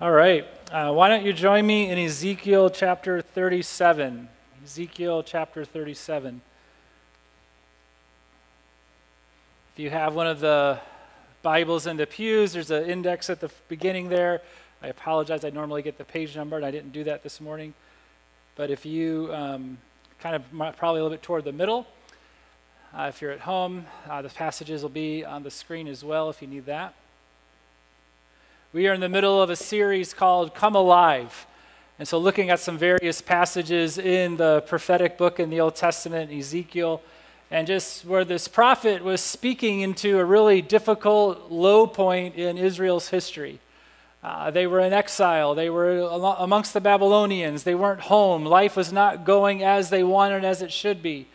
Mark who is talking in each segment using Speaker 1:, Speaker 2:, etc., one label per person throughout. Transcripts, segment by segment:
Speaker 1: All right. Uh, why don't you join me in Ezekiel chapter 37? Ezekiel chapter 37. If you have one of the Bibles in the pews, there's an index at the beginning there. I apologize. I normally get the page number, and I didn't do that this morning. But if you um, kind of probably a little bit toward the middle, uh, if you're at home, uh, the passages will be on the screen as well if you need that. We are in the middle of a series called Come Alive. And so, looking at some various passages in the prophetic book in the Old Testament, Ezekiel, and just where this prophet was speaking into a really difficult low point in Israel's history. Uh, they were in exile. They were amongst the Babylonians. They weren't home. Life was not going as they wanted, as it should be.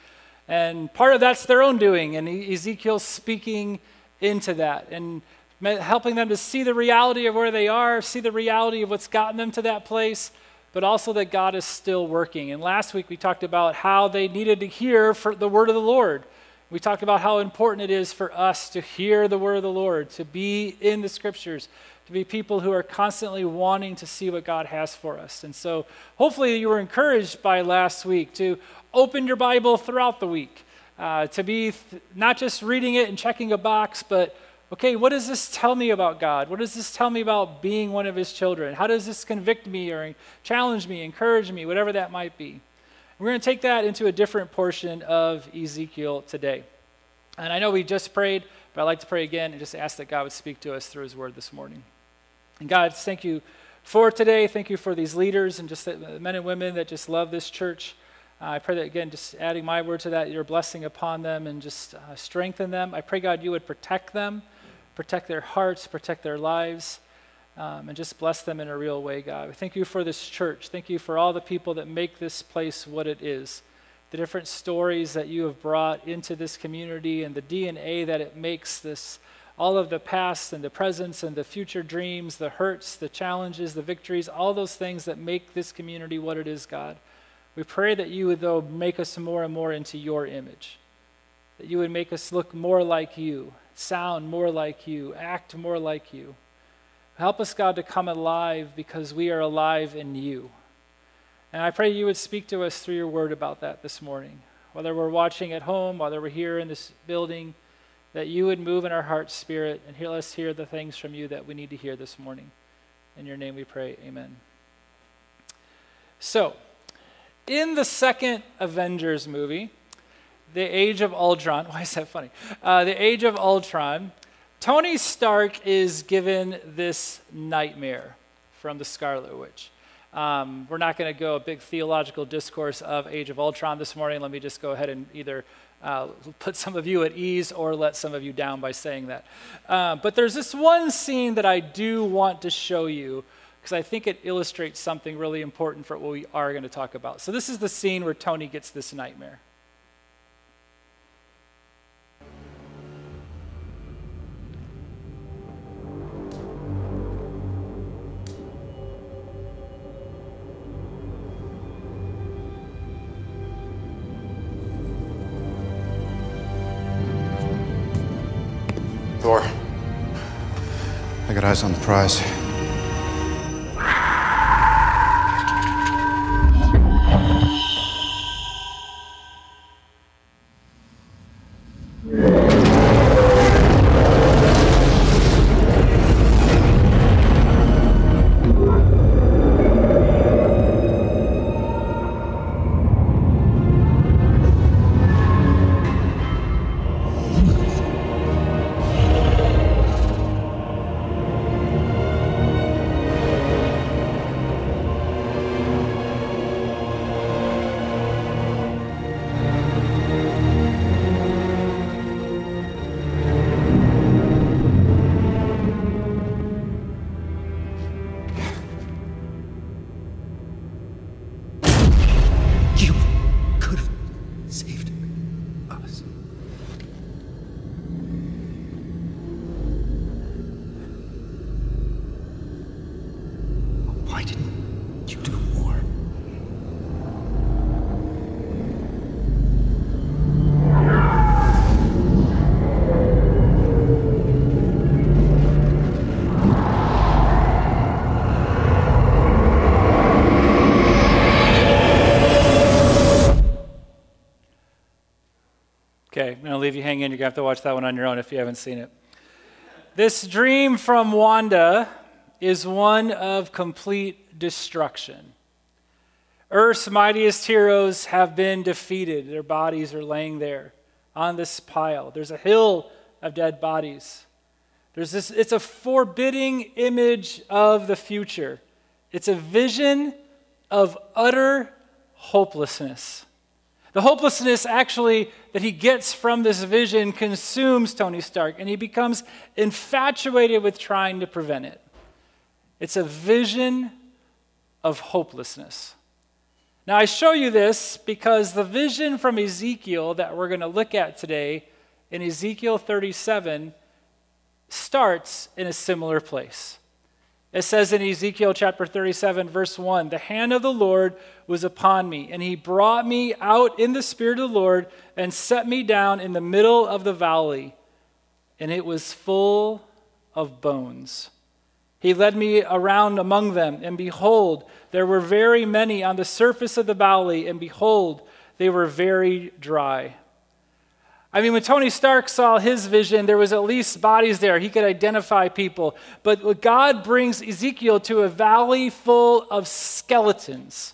Speaker 1: And part of that's their own doing. And Ezekiel's speaking into that. And helping them to see the reality of where they are, see the reality of what's gotten them to that place, but also that God is still working. And last week we talked about how they needed to hear the word of the Lord. We talked about how important it is for us to hear the word of the Lord, to be in the scriptures, to be people who are constantly wanting to see what God has for us. And so hopefully you were encouraged by last week to open your Bible throughout the week, uh, to be th- not just reading it and checking a box, but okay, what does this tell me about God? What does this tell me about being one of His children? How does this convict me or challenge me, encourage me, whatever that might be? We're going to take that into a different portion of Ezekiel today. And I know we just prayed, but I'd like to pray again and just ask that God would speak to us through His word this morning. And God, thank you for today. Thank you for these leaders and just the men and women that just love this church. I pray that, again, just adding my word to that, your blessing upon them and just uh, strengthen them. I pray, God, you would protect them protect their hearts, protect their lives, um, and just bless them in a real way, God. We thank you for this church. Thank you for all the people that make this place what it is, the different stories that you have brought into this community, and the DNA that it makes this. All of the past and the present and the future dreams, the hurts, the challenges, the victories, all those things that make this community what it is, God. We pray that you would, though, make us more and more into your image, that you would make us look more like you, sound more like you, act more like you. Help us, God, to come alive because we are alive in you. And I pray you would speak to us through your word about that this morning. Whether we're watching at home, whether we're here in this building, that you would move in our hearts, spirit, and hear us hear the things from you that we need to hear this morning. In your name we pray, amen. So, in the second Avengers movie, the Age of Ultron. Why is that funny? Uh, the Age of Ultron. Tony Stark is given this nightmare from the Scarlet Witch. Um, we're not going to go a big theological discourse of Age of Ultron this morning. Let me just go ahead and either uh, put some of you at ease or let some of you down by saying that. Uh, but there's this one scene that I do want to show you because I think it illustrates something really important for what we are going to talk about. So, this is the scene where Tony gets this nightmare.
Speaker 2: Eyes on the prize.
Speaker 1: You hanging. You're going to have to watch that one on your own if you haven't seen it. This dream from Wanda is one of complete destruction. Earth's mightiest heroes have been defeated. Their bodies are laying there on this pile. There's a hill of dead bodies. There's this, it's a forbidding image of the future. It's a vision of utter hopelessness. The hopelessness, actually, that he gets from this vision consumes Tony Stark, and he becomes infatuated with trying to prevent it. It's a vision of hopelessness. Now, I show you this because the vision from Ezekiel that we're going to look at today in Ezekiel 37 starts in a similar place. It says in Ezekiel chapter 37, verse 1 The hand of the Lord was upon me, and he brought me out in the Spirit of the Lord and set me down in the middle of the valley, and it was full of bones. He led me around among them, and behold, there were very many on the surface of the valley, and behold, they were very dry. I mean, when Tony Stark saw his vision, there was at least bodies there. He could identify people. But God brings Ezekiel to a valley full of skeletons.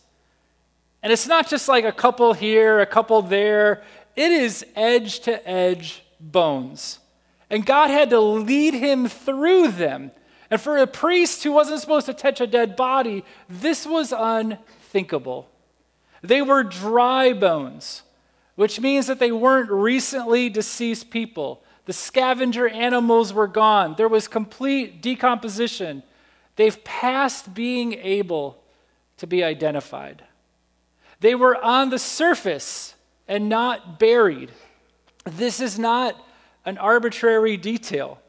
Speaker 1: And it's not just like a couple here, a couple there. It is edge to edge bones. And God had to lead him through them. And for a priest who wasn't supposed to touch a dead body, this was unthinkable. They were dry bones which means that they weren't recently deceased people. The scavenger animals were gone, there was complete decomposition. They've passed being able to be identified. They were on the surface and not buried. This is not an arbitrary detail.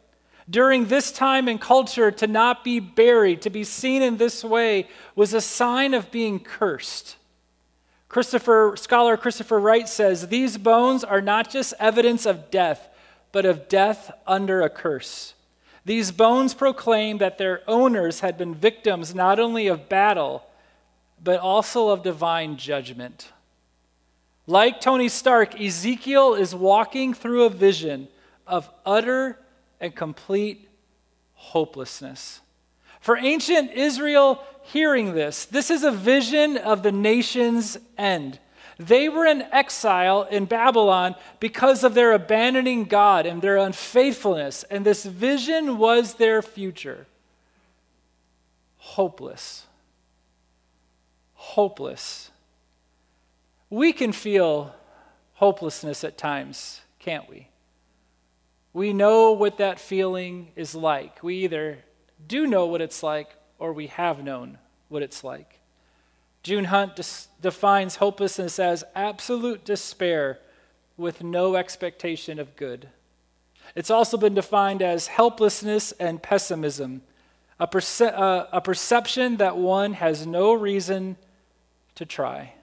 Speaker 1: During this time and culture, to not be buried, to be seen in this way, was a sign of being cursed. Christopher, scholar Christopher Wright says these bones are not just evidence of death, but of death under a curse. These bones proclaim that their owners had been victims not only of battle, but also of divine judgment. Like Tony Stark, Ezekiel is walking through a vision of utter and complete hopelessness. For ancient Israel, hearing this, this is a vision of the nation's end. They were in exile in Babylon because of their abandoning God and their unfaithfulness, and this vision was their future. Hopeless. Hopeless. We can feel hopelessness at times, can't we? We know what that feeling is like. We either do know what it's like or we have known what it's like. June Hunt defines hopelessness as absolute despair with no expectation of good. It's also been defined as helplessness and pessimism, a, perce- uh, a perception that one has no reason to try.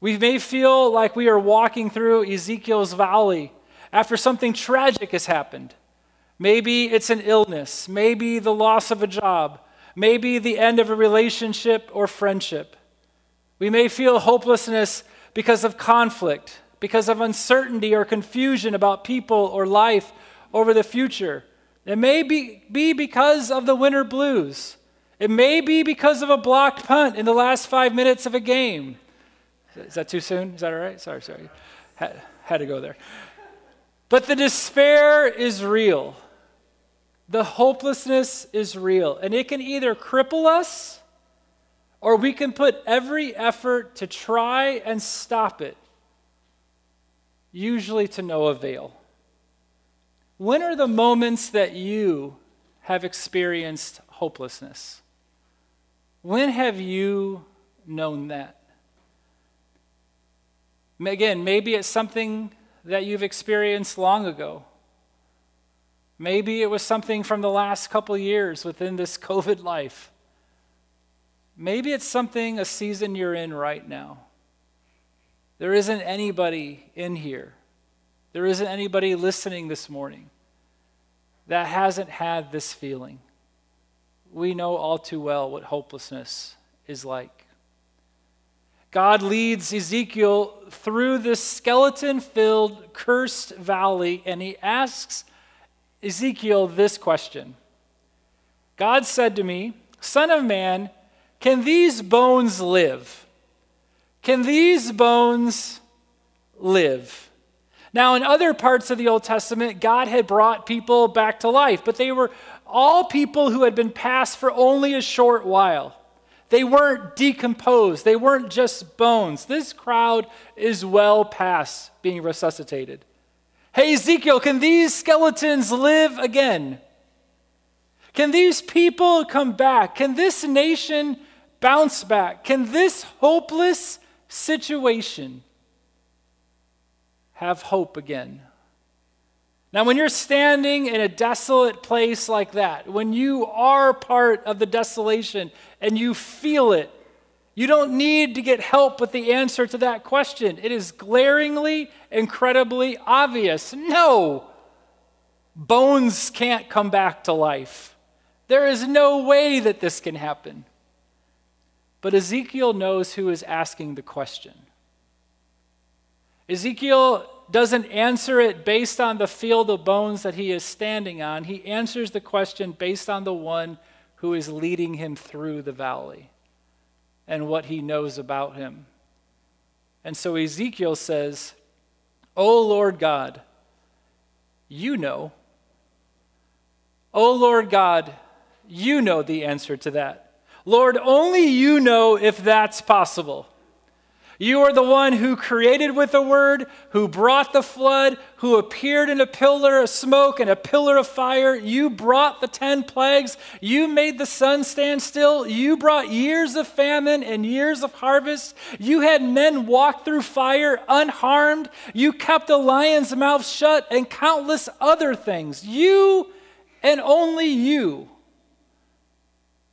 Speaker 1: We may feel like we are walking through Ezekiel's valley after something tragic has happened. Maybe it's an illness, maybe the loss of a job, maybe the end of a relationship or friendship. We may feel hopelessness because of conflict, because of uncertainty or confusion about people or life over the future. It may be, be because of the winter blues. It may be because of a blocked punt in the last five minutes of a game. Is that too soon? Is that all right? Sorry, sorry. Had, had to go there. But the despair is real. The hopelessness is real, and it can either cripple us or we can put every effort to try and stop it, usually to no avail. When are the moments that you have experienced hopelessness? When have you known that? Again, maybe it's something that you've experienced long ago. Maybe it was something from the last couple years within this COVID life. Maybe it's something, a season you're in right now. There isn't anybody in here, there isn't anybody listening this morning that hasn't had this feeling. We know all too well what hopelessness is like. God leads Ezekiel through this skeleton filled, cursed valley, and he asks Ezekiel this question God said to me, Son of man, can these bones live? Can these bones live? Now, in other parts of the Old Testament, God had brought people back to life, but they were all people who had been passed for only a short while. They weren't decomposed, they weren't just bones. This crowd is well past being resuscitated. Hey, Ezekiel, can these skeletons live again? Can these people come back? Can this nation bounce back? Can this hopeless situation have hope again? Now, when you're standing in a desolate place like that, when you are part of the desolation and you feel it, you don't need to get help with the answer to that question. It is glaringly, incredibly obvious. No, bones can't come back to life. There is no way that this can happen. But Ezekiel knows who is asking the question. Ezekiel doesn't answer it based on the field of bones that he is standing on. He answers the question based on the one who is leading him through the valley and what he knows about him. And so Ezekiel says, O Lord God, you know. O Lord God, you know the answer to that. Lord, only you know if that's possible. You are the one who created with the word, who brought the flood, who appeared in a pillar of smoke and a pillar of fire. You brought the 10 plagues. You made the sun stand still. You brought years of famine and years of harvest. You had men walk through fire unharmed. You kept the lion's mouth shut and countless other things. You and only you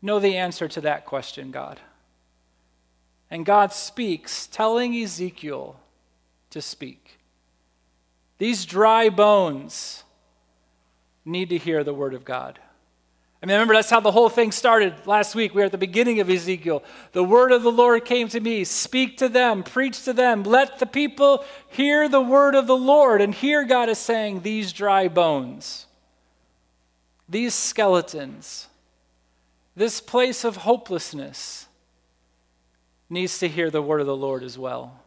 Speaker 1: know the answer to that question, God. And God speaks, telling Ezekiel to speak. These dry bones need to hear the word of God. I mean, remember, that's how the whole thing started last week. We were at the beginning of Ezekiel. The word of the Lord came to me speak to them, preach to them, let the people hear the word of the Lord. And here God is saying, These dry bones, these skeletons, this place of hopelessness needs to hear the word of the Lord as well.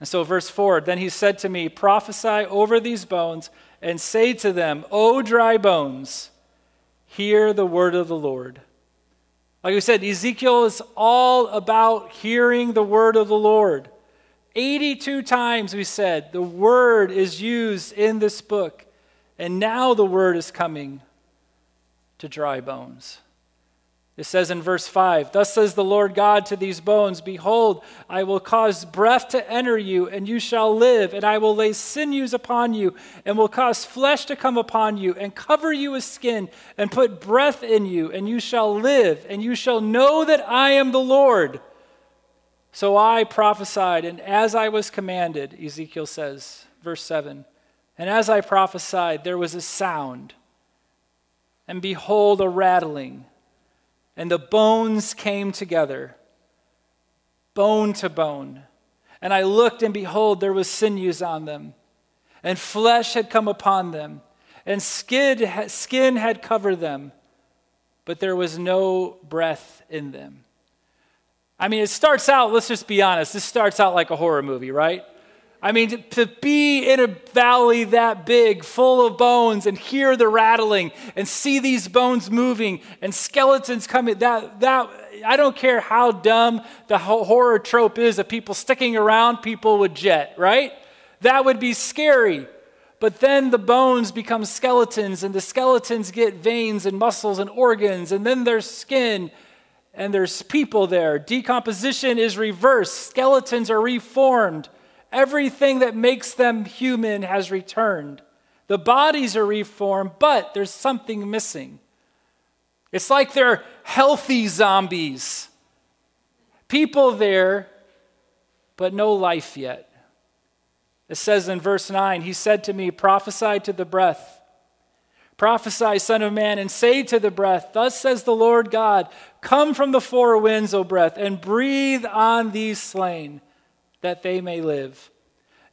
Speaker 1: And so, verse 4 Then he said to me, Prophesy over these bones and say to them, O dry bones, hear the word of the Lord. Like we said, Ezekiel is all about hearing the word of the Lord. 82 times we said the word is used in this book, and now the word is coming to dry bones. It says in verse 5 Thus says the Lord God to these bones Behold, I will cause breath to enter you, and you shall live, and I will lay sinews upon you, and will cause flesh to come upon you, and cover you with skin, and put breath in you, and you shall live, and you shall know that I am the Lord. So I prophesied, and as I was commanded, Ezekiel says, verse 7 And as I prophesied, there was a sound, and behold, a rattling and the bones came together, bone to bone. And I looked, and behold, there was sinews on them, and flesh had come upon them, and skin, skin had covered them, but there was no breath in them. I mean, it starts out, let's just be honest, this starts out like a horror movie, right? I mean, to, be in a valley that big, full of bones, and hear the rattling, and see these bones moving, and skeletons coming, that, that, I don't care how dumb the horror trope is of people sticking around people with jet, right? That would be scary. But then the bones become skeletons, and the skeletons get veins and muscles and organs, and then there's skin, and there's people there. Decomposition is reversed, skeletons are reformed. Everything that makes them human has returned. The bodies are reformed, but there's something missing. It's like they're healthy zombies. People there, but no life yet. It says in verse 9, He said to me, Prophesy to the breath. Prophesy, Son of Man, and say to the breath, Thus says the Lord God, Come from the four winds, O breath, and breathe on these slain, that they may live.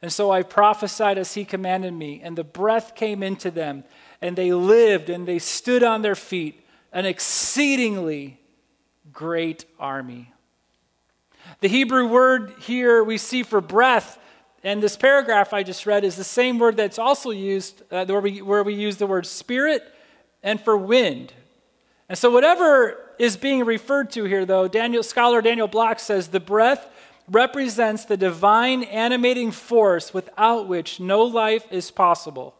Speaker 1: And so I prophesied as he commanded me, and the breath came into them, and they lived, and they stood on their feet, an exceedingly great army. The Hebrew word here we see for breath and this paragraph I just read is the same word that's also used uh, where, we, where we use the word spirit and for wind. And so, whatever is being referred to here, though, Daniel, scholar Daniel Block says the breath represents the divine animating force without which no life is possible.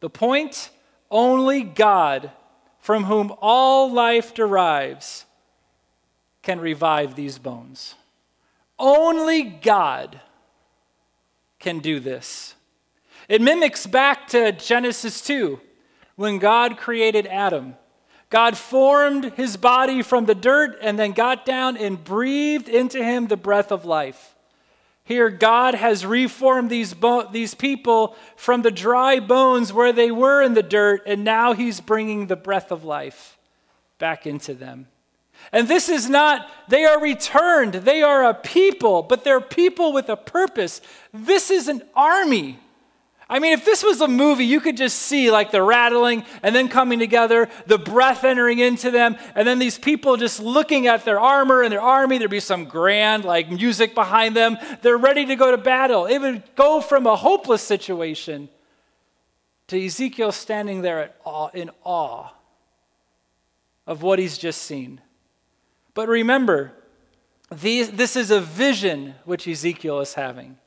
Speaker 1: The point only God, from whom all life derives, can revive these bones. Only God can do this. It mimics back to Genesis 2 when God created Adam. God formed his body from the dirt and then got down and breathed into him the breath of life. Here, God has reformed these, bo- these people from the dry bones where they were in the dirt, and now he's bringing the breath of life back into them. And this is not, they are returned. They are a people, but they're people with a purpose. This is an army. I mean, if this was a movie, you could just see like the rattling and then coming together, the breath entering into them, and then these people just looking at their armor and their army. There'd be some grand like music behind them. They're ready to go to battle. It would go from a hopeless situation to Ezekiel standing there awe, in awe of what he's just seen. But remember, these, this is a vision which Ezekiel is having.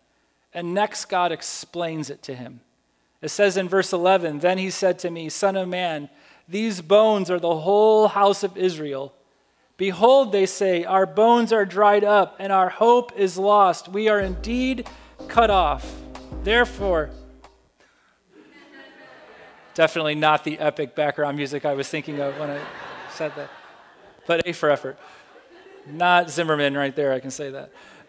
Speaker 1: And next, God explains it to him. It says in verse 11 Then he said to me, Son of man, these bones are the whole house of Israel. Behold, they say, Our bones are dried up, and our hope is lost. We are indeed cut off. Therefore, definitely not the epic background music I was thinking of when I said that, but A for effort. Not Zimmerman right there, I can say that.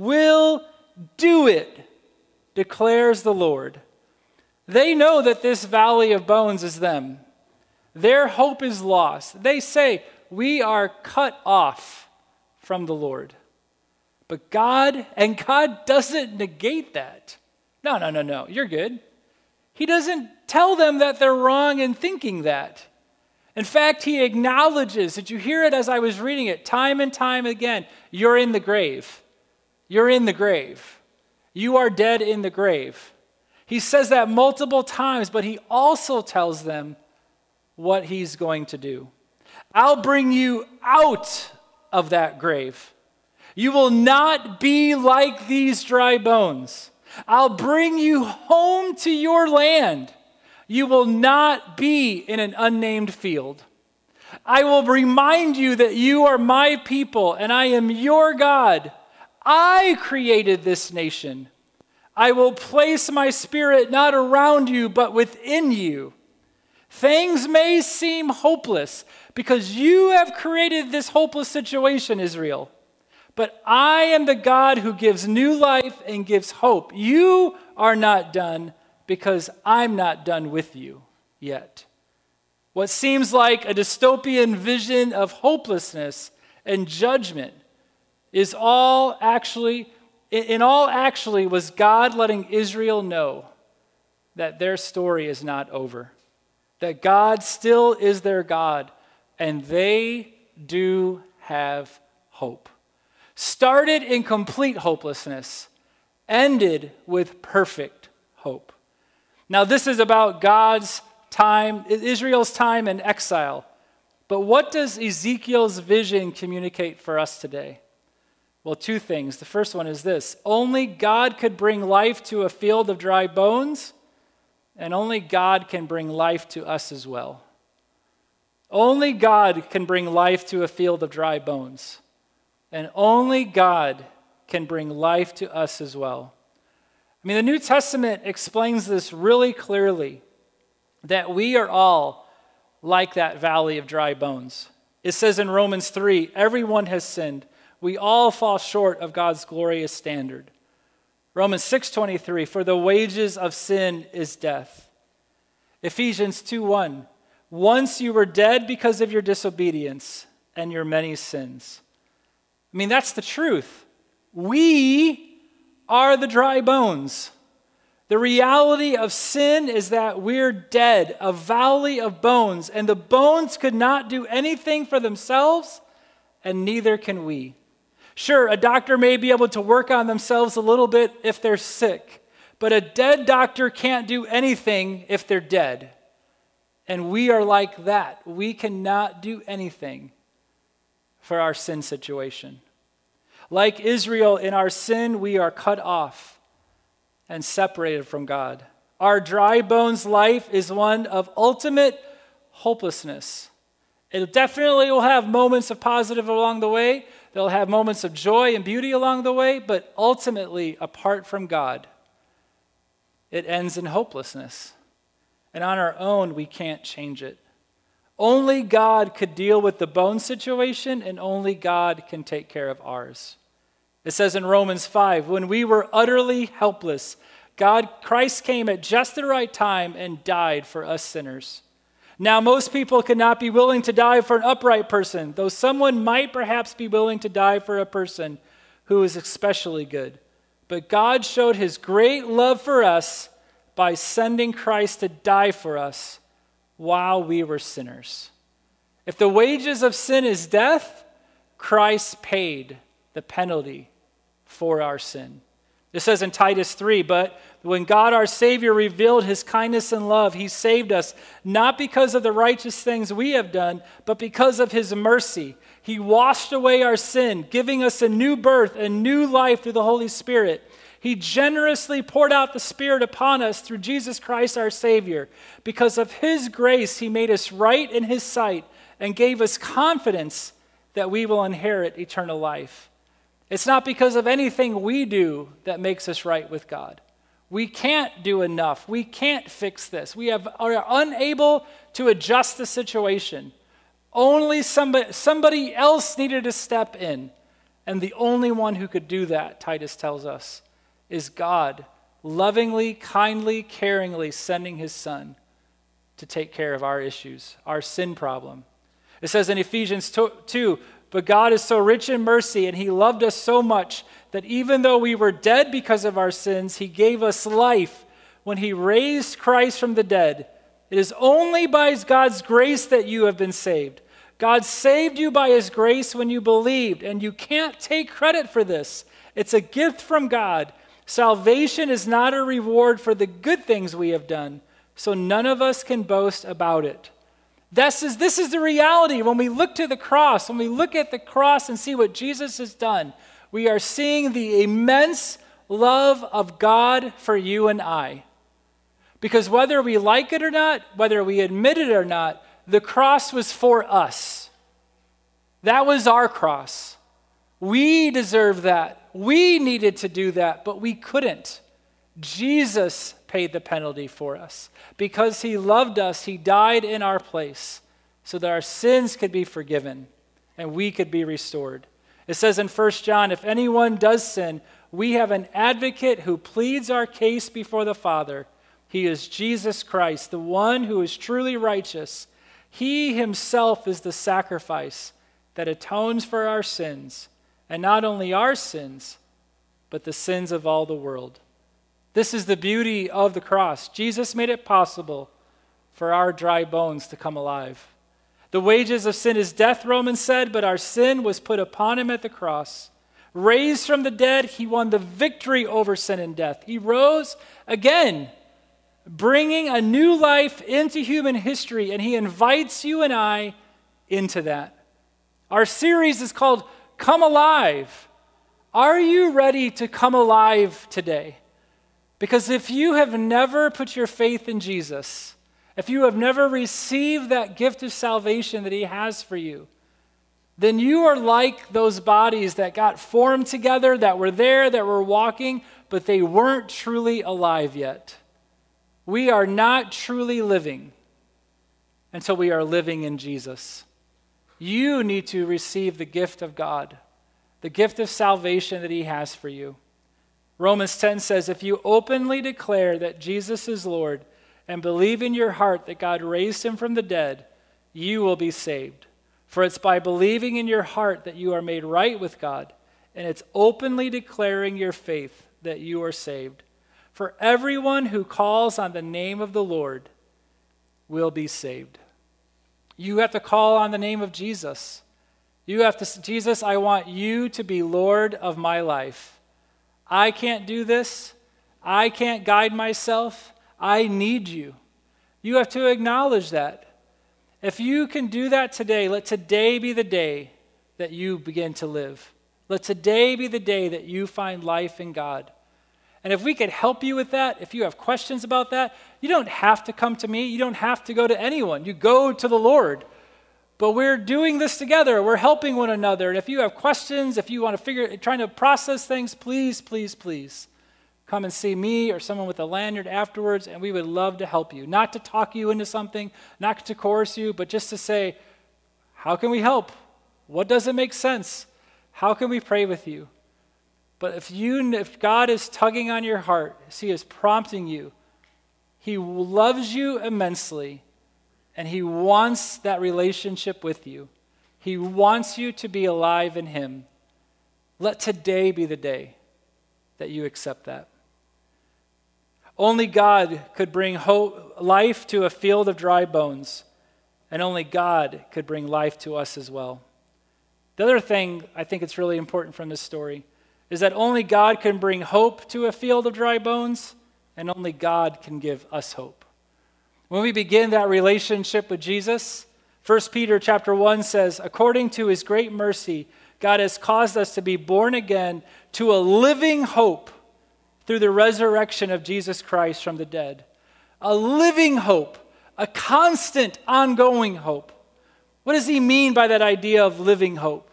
Speaker 1: will do it, declares the Lord. They know that this valley of bones is them. Their hope is lost. They say, We are cut off from the Lord. But God, and God doesn't negate that. No, no, no, no, you're good. He doesn't tell them that they're wrong in thinking that. In fact, he acknowledges, did you hear it as I was reading it, time and time again? You're in the grave. You're in the grave. You are dead in the grave. He says that multiple times, but he also tells them what he's going to do. I'll bring you out of that grave. You will not be like these dry bones. I'll bring you home to your land. You will not be in an unnamed field. I will remind you that you are my people and I am your God. I created this nation. I will place my spirit not around you, but within you. Things may seem hopeless because you have created this hopeless situation, Israel. But I am the God who gives new life and gives hope. You are not done because I'm not done with you yet. What seems like a dystopian vision of hopelessness and judgment is all actually, in all actually, was God letting Israel know that their story is not over, that God still is their God, and they do have hope. Started in complete hopelessness, ended with perfect hope. Now, this is about God's time, Israel's time in exile. But what does Ezekiel's vision communicate for us today? Well, two things. The first one is this only God could bring life to a field of dry bones, and only God can bring life to us as well. Only God can bring life to a field of dry bones. And only God can bring life to us as well. I mean, the New Testament explains this really clearly that we are all like that valley of dry bones. It says in Romans 3 everyone has sinned. We all fall short of God's glorious standard. Romans 6:23 for the wages of sin is death. Ephesians 2:1 once you were dead because of your disobedience and your many sins. I mean that's the truth. We are the dry bones. The reality of sin is that we're dead, a valley of bones, and the bones could not do anything for themselves, and neither can we. Sure, a doctor may be able to work on themselves a little bit if they're sick, but a dead doctor can't do anything if they're dead. And we are like that. We cannot do anything for our sin situation. Like Israel, in our sin, we are cut off and separated from God. Our dry bones life is one of ultimate hopelessness. It definitely will have moments of positive along the way. They'll have moments of joy and beauty along the way, but ultimately, apart from God, it ends in hopelessness. And on our own, we can't change it. Only God could deal with the bone situation, and only God can take care of ours. It says in Romans 5 when we were utterly helpless, God, Christ came at just the right time and died for us sinners. Now, most people cannot be willing to die for an upright person, though someone might perhaps be willing to die for a person who is especially good. But God showed his great love for us by sending Christ to die for us while we were sinners. If the wages of sin is death, Christ paid the penalty for our sin. It says in Titus 3 But when God our Savior revealed his kindness and love, he saved us, not because of the righteous things we have done, but because of his mercy. He washed away our sin, giving us a new birth and new life through the Holy Spirit. He generously poured out the Spirit upon us through Jesus Christ our Savior. Because of his grace, he made us right in his sight and gave us confidence that we will inherit eternal life. It's not because of anything we do that makes us right with God. We can't do enough. We can't fix this. We have, are unable to adjust the situation. Only somebody, somebody else needed to step in. And the only one who could do that, Titus tells us, is God, lovingly, kindly, caringly sending his son to take care of our issues, our sin problem. It says in Ephesians 2 but God is so rich in mercy, and He loved us so much that even though we were dead because of our sins, He gave us life when He raised Christ from the dead. It is only by God's grace that you have been saved. God saved you by His grace when you believed, and you can't take credit for this. It's a gift from God. Salvation is not a reward for the good things we have done, so none of us can boast about it. This is, this is the reality. When we look to the cross, when we look at the cross and see what Jesus has done, we are seeing the immense love of God for you and I. Because whether we like it or not, whether we admit it or not, the cross was for us. That was our cross. We deserve that. We needed to do that, but we couldn't. Jesus paid the penalty for us. Because he loved us, he died in our place so that our sins could be forgiven and we could be restored. It says in 1 John if anyone does sin, we have an advocate who pleads our case before the Father. He is Jesus Christ, the one who is truly righteous. He himself is the sacrifice that atones for our sins, and not only our sins, but the sins of all the world. This is the beauty of the cross. Jesus made it possible for our dry bones to come alive. The wages of sin is death, Romans said, but our sin was put upon him at the cross. Raised from the dead, he won the victory over sin and death. He rose again, bringing a new life into human history, and he invites you and I into that. Our series is called Come Alive. Are you ready to come alive today? Because if you have never put your faith in Jesus, if you have never received that gift of salvation that He has for you, then you are like those bodies that got formed together, that were there, that were walking, but they weren't truly alive yet. We are not truly living until we are living in Jesus. You need to receive the gift of God, the gift of salvation that He has for you. Romans 10 says, If you openly declare that Jesus is Lord and believe in your heart that God raised him from the dead, you will be saved. For it's by believing in your heart that you are made right with God, and it's openly declaring your faith that you are saved. For everyone who calls on the name of the Lord will be saved. You have to call on the name of Jesus. You have to, Jesus, I want you to be Lord of my life. I can't do this. I can't guide myself. I need you. You have to acknowledge that. If you can do that today, let today be the day that you begin to live. Let today be the day that you find life in God. And if we could help you with that, if you have questions about that, you don't have to come to me. You don't have to go to anyone. You go to the Lord. But we're doing this together. We're helping one another. And if you have questions, if you want to figure, trying to process things, please, please, please come and see me or someone with a lanyard afterwards, and we would love to help you. Not to talk you into something, not to coerce you, but just to say, how can we help? What doesn't make sense? How can we pray with you? But if you if God is tugging on your heart, He is prompting you, He loves you immensely, and He wants that relationship with you. He wants you to be alive in Him. Let today be the day that you accept that. Only God could bring hope, life to a field of dry bones, and only God could bring life to us as well. The other thing I think it's really important from this story is that only God can bring hope to a field of dry bones, and only God can give us hope. When we begin that relationship with Jesus, 1 Peter chapter 1 says, according to his great mercy, God has caused us to be born again to a living hope through the resurrection of Jesus Christ from the dead. A living hope, a constant, ongoing hope. What does he mean by that idea of living hope?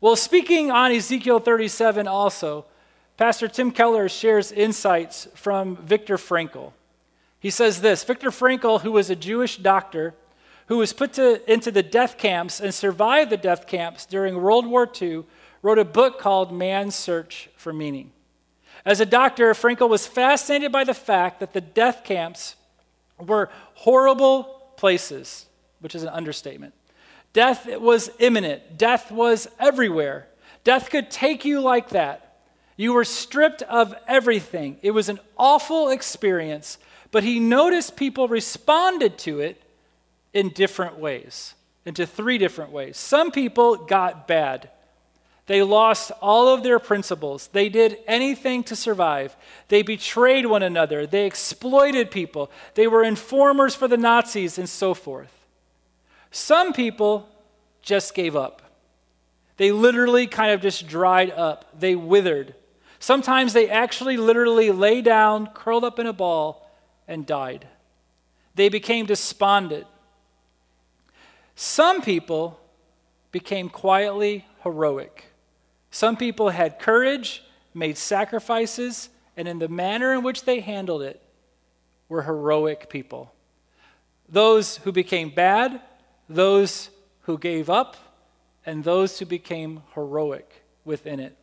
Speaker 1: Well, speaking on Ezekiel 37 also, Pastor Tim Keller shares insights from Viktor Frankl. He says this Viktor Frankl, who was a Jewish doctor who was put to, into the death camps and survived the death camps during World War II, wrote a book called Man's Search for Meaning. As a doctor, Frankl was fascinated by the fact that the death camps were horrible places, which is an understatement. Death was imminent, death was everywhere. Death could take you like that. You were stripped of everything. It was an awful experience, but he noticed people responded to it in different ways, into three different ways. Some people got bad. They lost all of their principles. They did anything to survive. They betrayed one another. They exploited people. They were informers for the Nazis and so forth. Some people just gave up. They literally kind of just dried up. They withered. Sometimes they actually literally lay down, curled up in a ball, and died. They became despondent. Some people became quietly heroic. Some people had courage, made sacrifices, and in the manner in which they handled it, were heroic people. Those who became bad, those who gave up, and those who became heroic within it.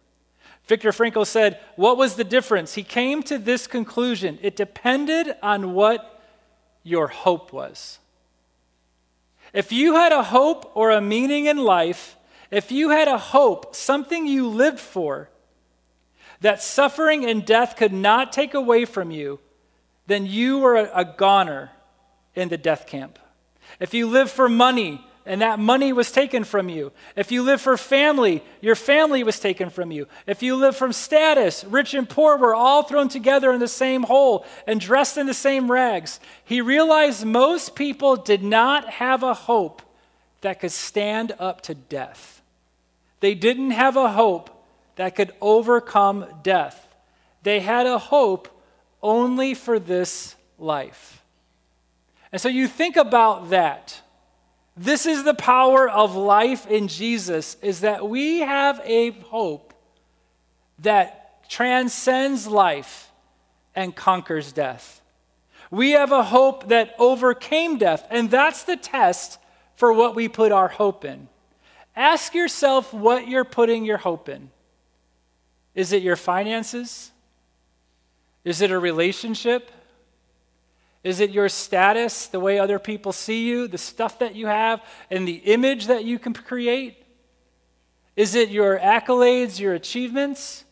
Speaker 1: Viktor Frankl said, What was the difference? He came to this conclusion it depended on what your hope was. If you had a hope or a meaning in life, if you had a hope, something you lived for, that suffering and death could not take away from you, then you were a, a goner in the death camp. If you lived for money, and that money was taken from you. If you live for family, your family was taken from you. If you live from status, rich and poor were all thrown together in the same hole and dressed in the same rags. He realized most people did not have a hope that could stand up to death. They didn't have a hope that could overcome death. They had a hope only for this life. And so you think about that. This is the power of life in Jesus is that we have a hope that transcends life and conquers death. We have a hope that overcame death, and that's the test for what we put our hope in. Ask yourself what you're putting your hope in. Is it your finances? Is it a relationship? Is it your status, the way other people see you, the stuff that you have, and the image that you can create? Is it your accolades, your achievements?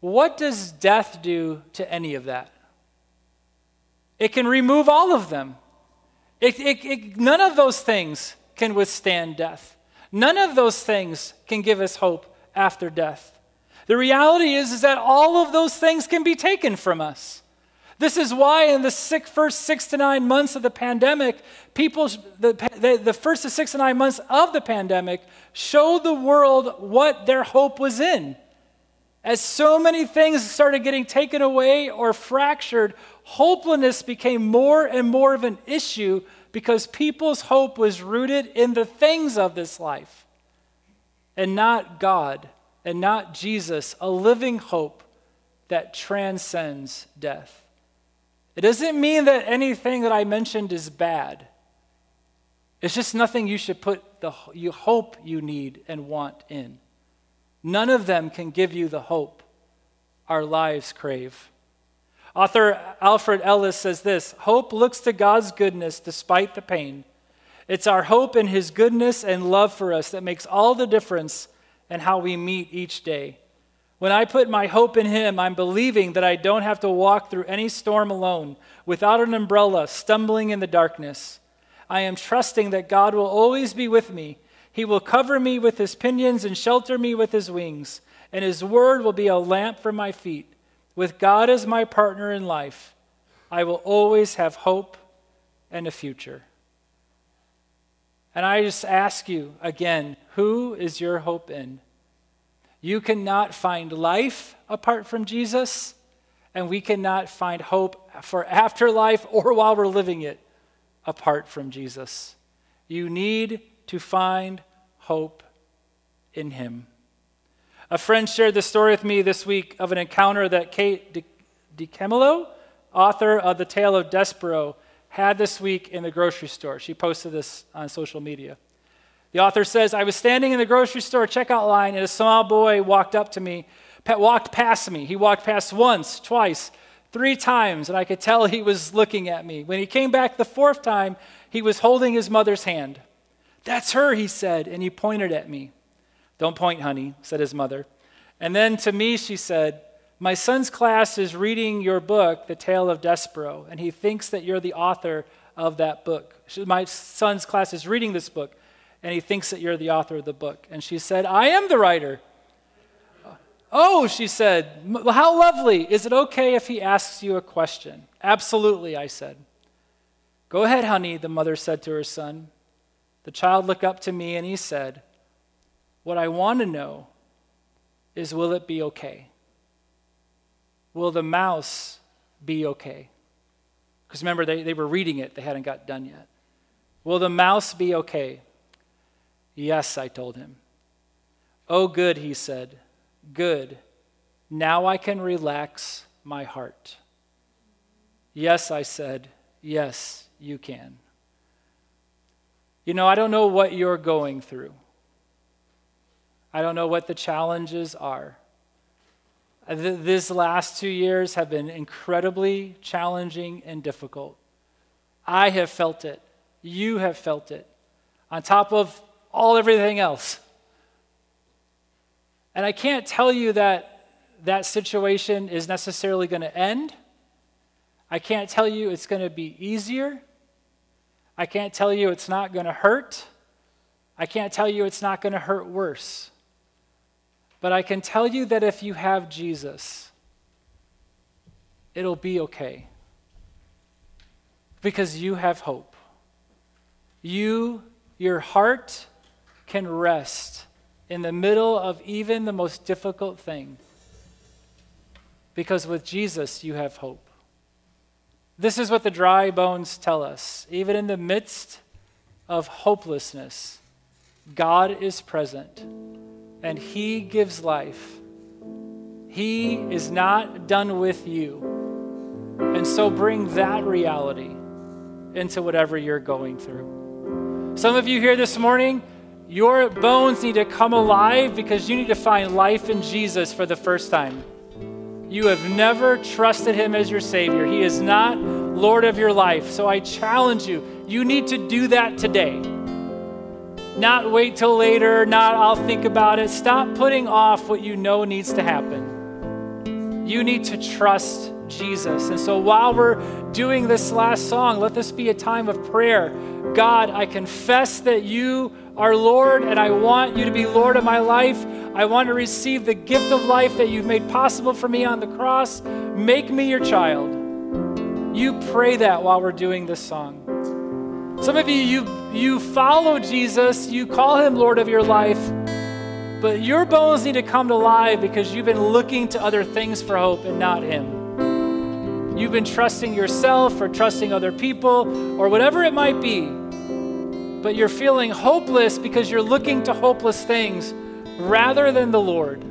Speaker 1: What does death do to any of that? It can remove all of them. It, it, it, none of those things can withstand death. None of those things can give us hope after death. The reality is, is that all of those things can be taken from us. This is why, in the six, first six to nine months of the pandemic, people, the, the, the first to six to nine months of the pandemic, showed the world what their hope was in. As so many things started getting taken away or fractured, hopelessness became more and more of an issue because people's hope was rooted in the things of this life and not God and not Jesus, a living hope that transcends death. It doesn't mean that anything that I mentioned is bad. It's just nothing you should put the you hope you need and want in. None of them can give you the hope our lives crave. Author Alfred Ellis says this Hope looks to God's goodness despite the pain. It's our hope in His goodness and love for us that makes all the difference in how we meet each day. When I put my hope in Him, I'm believing that I don't have to walk through any storm alone, without an umbrella, stumbling in the darkness. I am trusting that God will always be with me. He will cover me with His pinions and shelter me with His wings, and His word will be a lamp for my feet. With God as my partner in life, I will always have hope and a future. And I just ask you again who is your hope in? You cannot find life apart from Jesus, and we cannot find hope for afterlife or while we're living it apart from Jesus. You need to find hope in Him. A friend shared the story with me this week of an encounter that Kate DiCamillo, author of The Tale of Despereaux, had this week in the grocery store. She posted this on social media. The author says, I was standing in the grocery store checkout line, and a small boy walked up to me, pet walked past me. He walked past once, twice, three times, and I could tell he was looking at me. When he came back the fourth time, he was holding his mother's hand. That's her, he said, and he pointed at me. Don't point, honey, said his mother. And then to me, she said, My son's class is reading your book, The Tale of Despereaux, and he thinks that you're the author of that book. My son's class is reading this book and he thinks that you're the author of the book. And she said, I am the writer. Oh, she said, how lovely. Is it okay if he asks you a question? Absolutely, I said. Go ahead, honey, the mother said to her son. The child looked up to me and he said, What I want to know is will it be okay? Will the mouse be okay? Because remember, they, they were reading it, they hadn't got done yet. Will the mouse be okay? Yes, I told him. Oh, good, he said. Good. Now I can relax my heart. Yes, I said. Yes, you can. You know, I don't know what you're going through. I don't know what the challenges are. These last two years have been incredibly challenging and difficult. I have felt it. You have felt it. On top of all everything else. And I can't tell you that that situation is necessarily going to end. I can't tell you it's going to be easier. I can't tell you it's not going to hurt. I can't tell you it's not going to hurt worse. But I can tell you that if you have Jesus, it'll be okay. Because you have hope. You, your heart, can rest in the middle of even the most difficult thing. Because with Jesus, you have hope. This is what the dry bones tell us. Even in the midst of hopelessness, God is present and He gives life. He is not done with you. And so bring that reality into whatever you're going through. Some of you here this morning, your bones need to come alive because you need to find life in Jesus for the first time. You have never trusted him as your Savior. He is not Lord of your life. So I challenge you, you need to do that today. Not wait till later, not I'll think about it. Stop putting off what you know needs to happen. You need to trust Jesus. And so while we're doing this last song, let this be a time of prayer. God, I confess that you are Lord, and I want you to be Lord of my life. I want to receive the gift of life that you've made possible for me on the cross. Make me your child. You pray that while we're doing this song. Some of you, you, you follow Jesus, you call him Lord of your life, but your bones need to come to life because you've been looking to other things for hope and not him. You've been trusting yourself or trusting other people or whatever it might be, but you're feeling hopeless because you're looking to hopeless things rather than the Lord.